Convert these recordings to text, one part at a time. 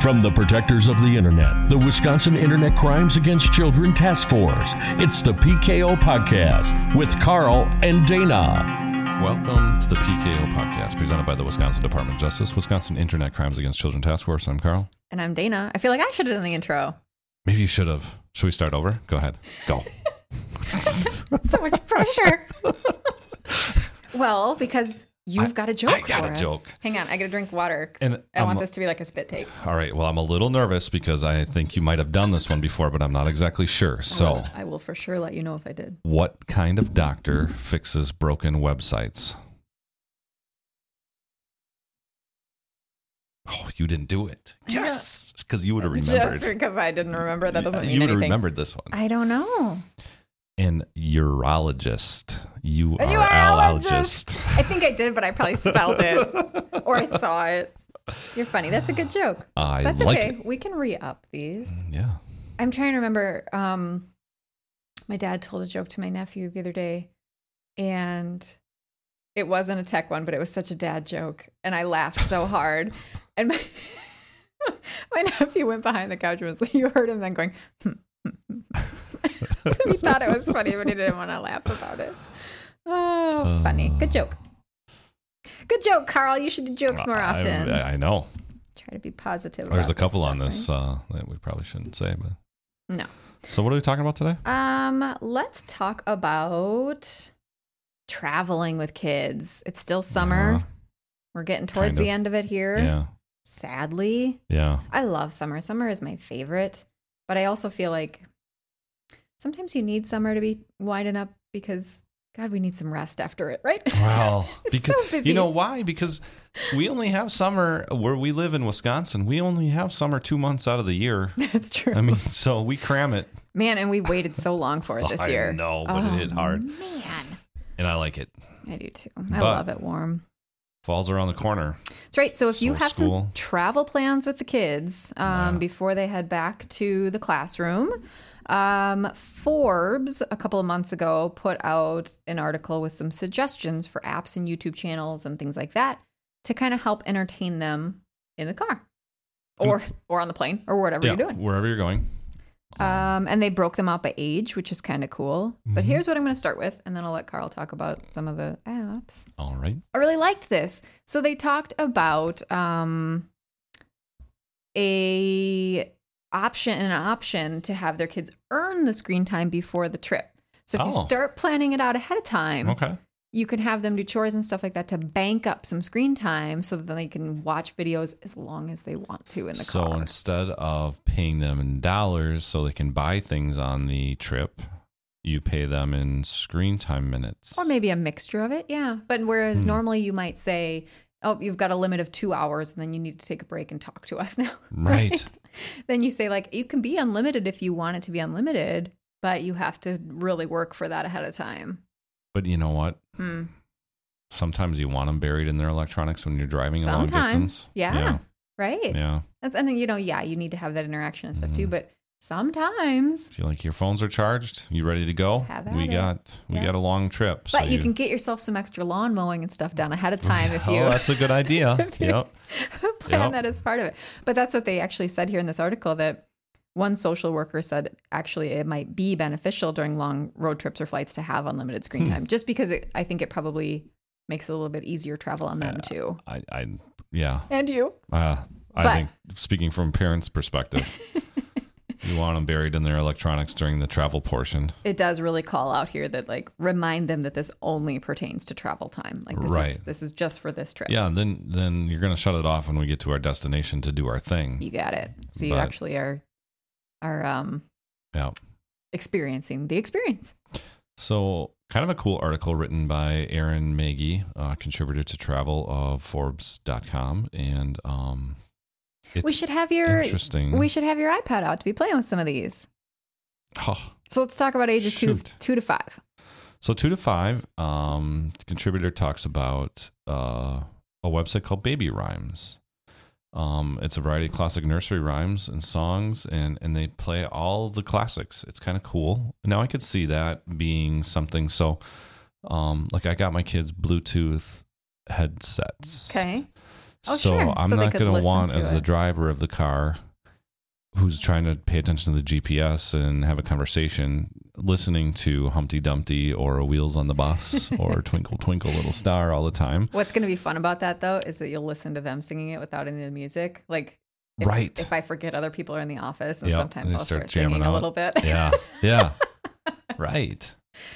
From the protectors of the internet, the Wisconsin Internet Crimes Against Children Task Force, it's the PKO Podcast with Carl and Dana. Welcome to the PKO podcast presented by the Wisconsin Department of Justice, Wisconsin Internet Crimes Against Children Task Force. I'm Carl. And I'm Dana. I feel like I should have done the intro. Maybe you should have. Should we start over? Go ahead. Go. so much pressure. well, because you've got a joke. I got for a us. joke. Hang on, I got to drink water. And I want I'm- this to be like a spit take. All right. Well, I'm a little nervous because I think you might have done this one before, but I'm not exactly sure. So, I will for sure let you know if I did. what kind of doctor fixes broken websites? Oh, you didn't do it. Yes. Because you would have remembered. Just because I didn't remember, that doesn't uh, mean you would have anything. remembered this one. I don't know. An urologist. You are urologist. urologist. I think I did, but I probably spelled it or I saw it. You're funny. That's a good joke. I That's like okay. it. We can re up these. Yeah. I'm trying to remember. Um, my dad told a joke to my nephew the other day, and it wasn't a tech one, but it was such a dad joke, and I laughed so hard. And my my nephew went behind the couch and was like, you heard him then going. "Hmm, hmm, hmm." so he thought it was funny, but he didn't want to laugh about it. Oh, funny. Good joke. Good joke, Carl. You should do jokes more often. I, I know. Try to be positive. There's a couple on this uh, that we probably shouldn't say, but? No. so what are we talking about today? Um, let's talk about traveling with kids. It's still summer. Uh, We're getting towards the of. end of it here. yeah, Sadly, yeah. I love summer. Summer is my favorite, but I also feel like sometimes you need summer to be winding up because God, we need some rest after it, right? Well, It's because so busy. you know why? Because we only have summer where we live in Wisconsin. We only have summer two months out of the year. That's true. I mean, so we cram it, man, and we waited so long for it this I year. know, but it hit oh, hard. Man, and I like it. I do too. I But- love it warm. Falls around the corner. That's right. So if you have school. some travel plans with the kids um, Yeah. before they head back to the classroom, um, Forbes a couple of months ago put out an article with some suggestions for apps and YouTube channels and things like that to kind of help entertain them in the car or or on the plane or whatever yeah, you're doing. wherever you're going. Um, and they broke them out by age, which is kind of cool. But Mhm. here's what I'm going to start with, and then I'll let Carl talk about some of the apps. All right. I really liked this. So they talked about um, a option an option to have their kids earn the screen time before the trip. So if you Oh. start planning it out ahead of time, Okay. You can have them do chores and stuff like that to bank up some screen time so that they can watch videos as long as they want to in the so car. So instead of paying them in dollars so they can buy things on the trip, you pay them in screen time minutes. Or maybe a mixture of it, yeah. But whereas Hmm. normally you might say, "Oh, you've got a limit of two hours, and then you need to take a break and talk to us now." Right. then you say like, "You can be unlimited if you want it to be unlimited, but you have to really work for that ahead of time." But you know what? Hmm. Sometimes you want them buried in their electronics when you're driving a long distance. yeah. Yeah. Right. yeah. That's and then you know, yeah, you need to have that interaction and stuff too. Mhm. But sometimes, Feel like your phones are charged? You ready to go? We it. got we Yeah. got a long trip. but you, you can get yourself some extra lawn mowing and stuff done ahead of time if you Oh, that's a good idea. Yep. plan Yep. that as part of it. But that's what they actually said here in this article that one social worker said actually it might be beneficial during long road trips or flights to have unlimited screen Hmm. time just because it, I think it probably makes it a little bit easier travel on them too. I, I yeah. And you. Uh, I But- think speaking from parents' perspective, you want them buried in their electronics during the travel portion. It does really call out here that like remind them that this only pertains to travel time. Like this is Right. this is just for this trip. Yeah, then then you're gonna shut it off when we get to our destination to do our thing. You got it. So you But- actually are are um Yeah. experiencing the experience. So kind of a cool article written by Aaron Maggie, uh, contributor to travel of Forbes.com. And um it's we should have your interesting. we should have your iPad out to be playing with some of these. Oh, So let's talk about ages two Shoot. two to five. So two to five, um, the contributor talks about uh, a website called Baby Rhymes. Um, it's a variety of classic nursery rhymes and songs, and and they play all the classics. It's kind of cool. Now I could see that being something. So, um, like I got my kids Bluetooth headsets. Okay. Oh, so sure. I'm So not going to want as the driver of the car who's trying to pay attention to the GPS and have a conversation listening to Humpty Dumpty or Wheels on the Bus or Twinkle Twinkle Little Star all the time. What's going to be fun about that though is that you'll listen to them singing it without any of the music. Like, if, Right. If I forget other people are in the office, and Yep, sometimes they I'll start start, singing jamming a little bit. Yeah. Yeah. right.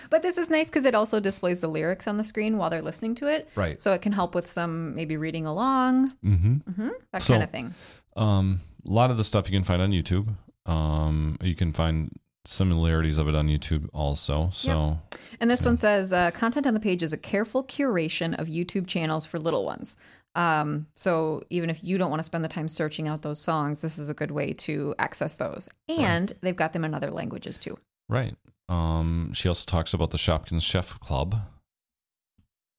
But this is nice because it also displays the lyrics on the screen while they're listening to it. Right. So it can help with some maybe reading along, Mm-hmm. hmm that So- kind of thing. Um, a lot of the stuff you can find on YouTube. Um, you can find similarities of it on YouTube also. So And this one says uh, content on the page is a careful curation of YouTube channels for little ones. Um, so even if you don't want to spend the time searching out those songs, this is a good way to access those. And they've got them in other languages too. right. Um, she also talks about the Shopkins Chef Club.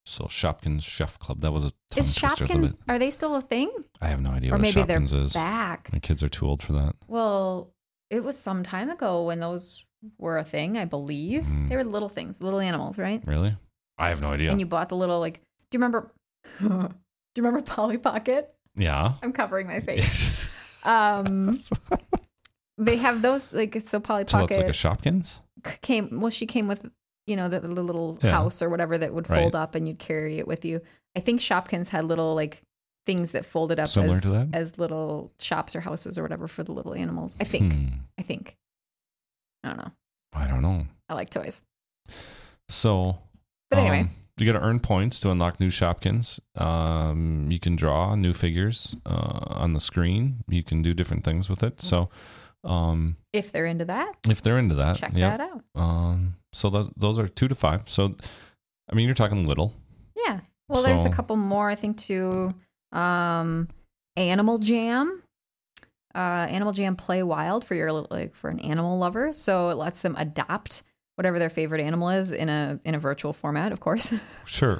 So Shopkins Chef Club. That was a Is. Shopkins, are they still a thing? I have no idea or what maybe a they're is. back. My kids are too old for that. Well, it was some time ago when those were a thing, I believe. Mhm. They were little things, little animals, right? Really? I have no idea. And you bought the little like do you remember do you remember Polly Pocket? yeah. I'm covering my face. Um they have those like so Polly so that's Pocket like a Shopkins? came well she came with you know the, the little Yeah. house or whatever that would Right. fold up and you'd carry it with you. I think Shopkins had little like things that folded up Similar as, to as little shops or houses or whatever for the little animals. I think. Hmm. I think. I don't know. I don't know. I like toys. So, But anyway. um, you got to earn points to unlock new Shopkins. Um, you can draw new figures uh, on the screen. You can do different things with it. So, um, If they're into that, if they're into that, check yeah. that out. Um, so those those are two to five. So, I mean, you're talking little. Yeah. Well, there's a couple more, I think, too. Um, Animal Jam. Uh, Animal Jam Play Wild for your like for an animal lover. So it lets them adopt whatever their favorite animal is in a in a virtual format, of course. Sure.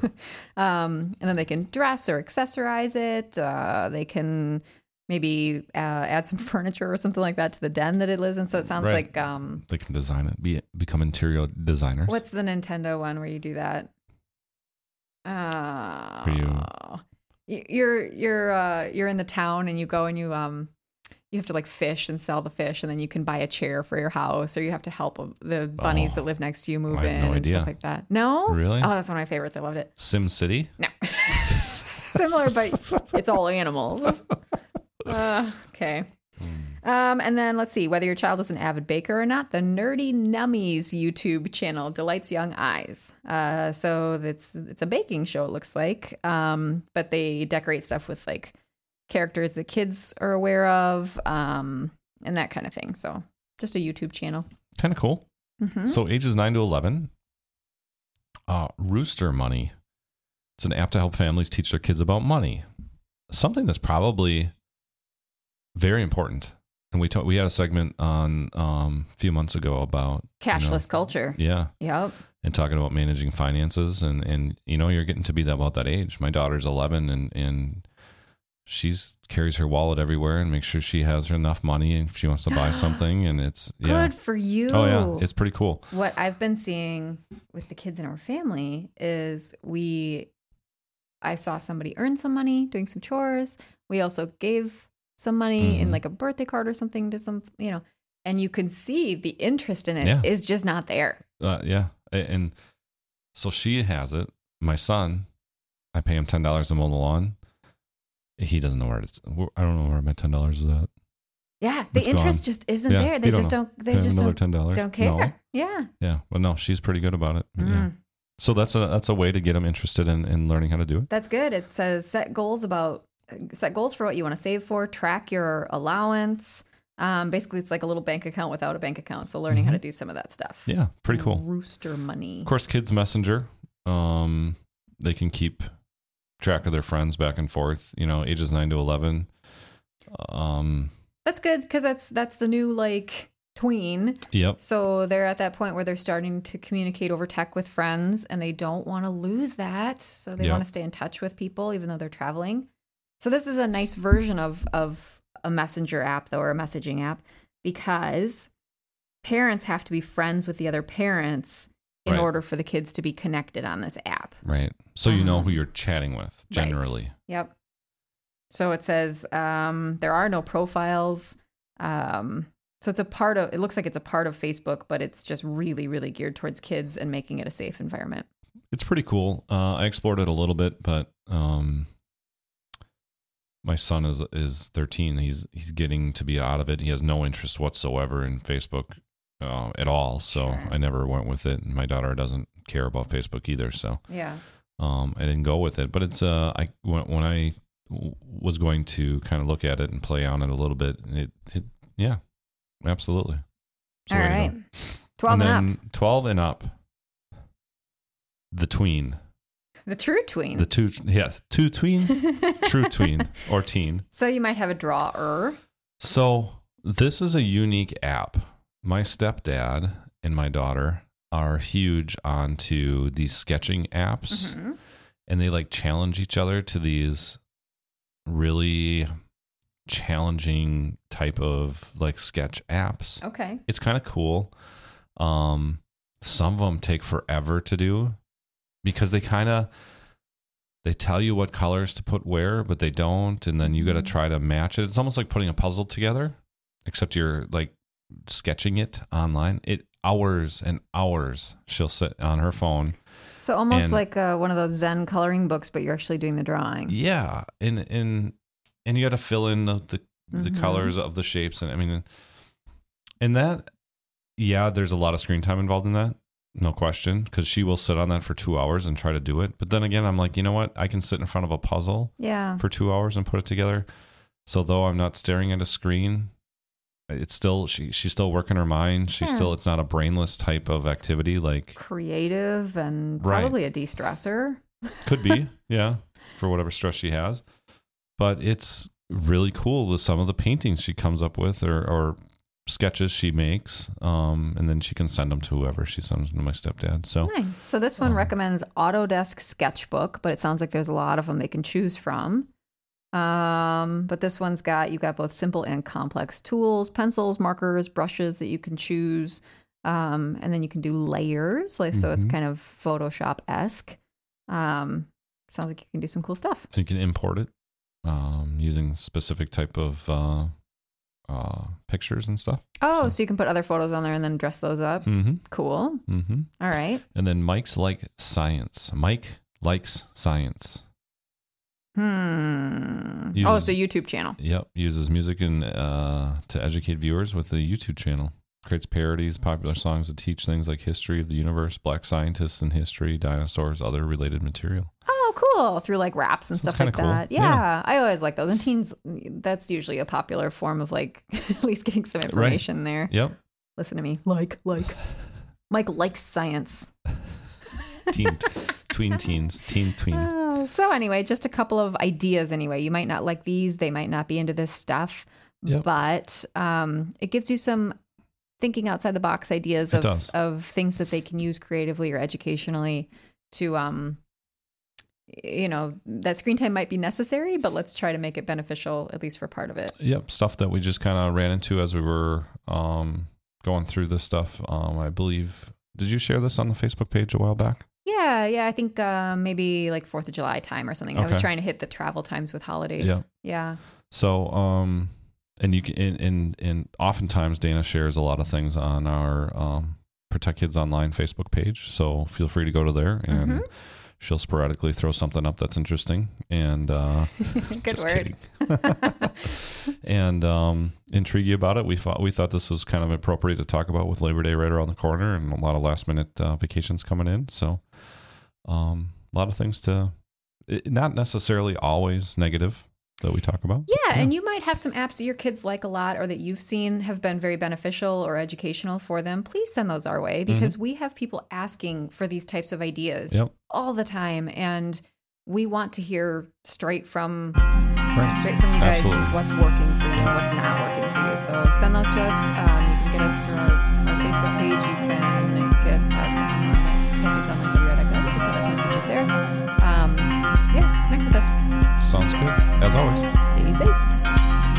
um, and then they can dress or accessorize it. Uh, they can maybe uh, add some furniture or something like that to the den that it lives in. So it sounds Right. like um, they can design it. Be become interior designers. What's the Nintendo one where you do that? Uh, you- you're you're uh you're in the town and you go and you um you have to like fish and sell the fish and then you can buy a chair for your house or you have to help the bunnies Oh, that live next to you move I in no and idea. stuff like that. No, Really? Oh, that's one of my favorites. I loved it. Sim City? No, similar, but it's all animals. Uh, okay. Um, and then let's see whether your child is an avid baker or not. The Nerdy Nummies YouTube channel delights young eyes. Uh, so it's it's a baking show. It looks like, um, but they decorate stuff with like characters that kids are aware of, um, and that kind of thing. So just a YouTube channel. Kind of cool. Mhm. So ages 9 to 11. Uh, Rooster Money. It's an app to help families teach their kids about money. Something that's probably very important. And we talked, we had a segment on um, a few months ago about you know, Cashless culture. yeah, Yep. and talking about managing finances and and you know you're getting to be that about that age. My daughter's 11 and and she's carries her wallet everywhere and makes sure she has enough money if she wants to buy something and it's yeah. Good for you. Oh yeah, it's pretty cool. what I've been seeing with the kids in our family is we I saw somebody earn some money doing some chores. We also gave some money in Mhm. like a birthday card or something to some, you know, and you can see the interest in it is Yeah. just not there. Uh, yeah, and so she has it. My son, I pay him ten dollars to mow the lawn. He doesn't know where it's. I don't know where my ten dollars is at. Yeah, the It's interest gone. just isn't Yeah, there. They just don't they Can I have just another don't, ten dollars. don't care. No. Yeah. Yeah, but no, she's pretty good about it. But Yeah. Mm. So that's a that's a way to get them interested in, in learning how to do it. That's good. It says set goals about set goals for what you want to save for, track your allowance. Um, basically, it's like a little bank account without a bank account. So learning how to do some of that stuff. Mm-hmm. Yeah, pretty cool. Rooster money. Of course, Kids Messenger. Um, they can keep track of their friends back and forth. You know, ages nine to eleven. Um, That's good because that's that's the new like tween. yep. So they're at that point where they're starting to communicate over tech with friends, and they don't want to lose that. So they Yep. want to stay in touch with people even though they're traveling. So this is a nice version of of a messenger app though, or a messaging app, because parents have to be friends with the other parents in Right. order for the kids to be connected on this app. Right. So you know Um, who you're chatting with Right. generally. Yep. So it says um, there are no profiles. Um, so it's a part of. It looks like it's a part of Facebook, but it's just really, really geared towards kids and making it a safe environment. It's pretty cool. Uh, I explored it a little bit, but um, my son is is 13. He's he's getting to be out of it. He has no interest whatsoever in Facebook uh, at all. So Sure. I never went with it. And my daughter doesn't care about Facebook either. So Yeah. um, I didn't go with it. But it's uh, I when, when I w- was going to kind of look at it and play on it a little bit, it, it yeah, absolutely. The All way to go. right. Twelve and, and up. 12 and up. The tween. The true tween. The two, yeah, two tween, true tween or teen. so you might have a drawer. So this is a unique app. My stepdad and my daughter are huge onto these sketching apps, Mhm. and they like challenge each other to these really challenging type of like sketch apps. Okay. It's kind of cool. Um, some of them take forever to do because they kind of they tell you what colors to put where, but they don't, and then you got to Mhm. try to match it. It's almost like putting a puzzle together, except you're like sketching it online. It hours and hours she'll sit on her phone. So almost And- like uh, one of those Zen coloring books, but you're actually doing the drawing. Yeah, and and and you got to fill in the the, the Mhm. colors of the shapes, and I mean, and that, yeah, there's a lot of screen time involved in that, no question, because she will sit on that for two hours and try to do it. But then again, I'm like, you know what? I can sit in front of a puzzle Yeah. for two hours and put it together. So though I'm not staring at a screen, it's still she she's still working her mind. She's Sure. still it's not a brainless type of activity like Creative and Right. probably a de-stressor. Could be, yeah, for whatever stress she has. But it's really cool with some of the paintings she comes up with or, or sketches she makes. Um, and then she can send them to whoever she sends them to my stepdad. So Nice. So this one Um, recommends Autodesk Sketchbook, but it sounds like there's a lot of them they can choose from. Um, but this one's got you've got both simple and complex tools, pencils, markers, brushes that you can choose. Um, and then you can do layers, like so it's Mhm. kind of Photoshop esque. Um, sounds like you can do some cool stuff. you can import it um, using specific type of uh, uh, pictures and stuff. Oh, So- so you can put other photos on there and then dress those up. Mm-hmm. Cool. Mm-hmm. All right. And then Mike's like science. Mike likes science. Hmm. Uses- oh, so YouTube channel. Yep, uses music and uh, to educate viewers with a YouTube channel. Creates parodies, popular songs that teach things like history of the universe, black scientists and history, dinosaurs, other related material. Oh, cool. Through like raps and So it's stuff like cool. that. Yeah, Yeah. I always like those. And teens, that's usually a popular form of like at least getting some information there. Yep, Listen to me. Like, like. Mike likes science. teen, tween teens, teen tween. Oh, so anyway, just a couple of ideas anyway. You might not like these. They might not be into this stuff. Yep. But um, it gives you some thinking outside the box ideas It of, does. of things that they can use creatively or educationally to um you know that screen time might be necessary but let's try to make it beneficial at least for part of it Yep, stuff that we just kind of ran into as we were um, going through this stuff. Um, I believe. Did you share this on the Facebook page a while back? yeah yeah i think uh, maybe like fourth of july time or something i was trying to hit the travel times with holidays Yeah. yeah So, um, and you can, and, and, and oftentimes Dana shares a lot of things on our um, Protect Kids Online Facebook page. So feel free to go to there and Mhm. She'll sporadically throw something up that's interesting. And, uh, good word and, um, intrigue you about it. We thought, we thought this was kind of appropriate to talk about with Labor Day right around the corner and a lot of last minute uh, vacations coming in. So, um, a lot of things to, it, not necessarily always negative that we talk about. Yeah, yeah, and you might have some apps that your kids like a lot or that you've seen have been very beneficial or educational for them. Please send those our way because mm-hmm. we have people asking for these types of ideas yep. all the time and we want to hear straight from right. straight from you guys Absolutely. what's working for you, what's not working for you. So send those to us. Um, you can get us through our, our Facebook page. You can As always, stay safe.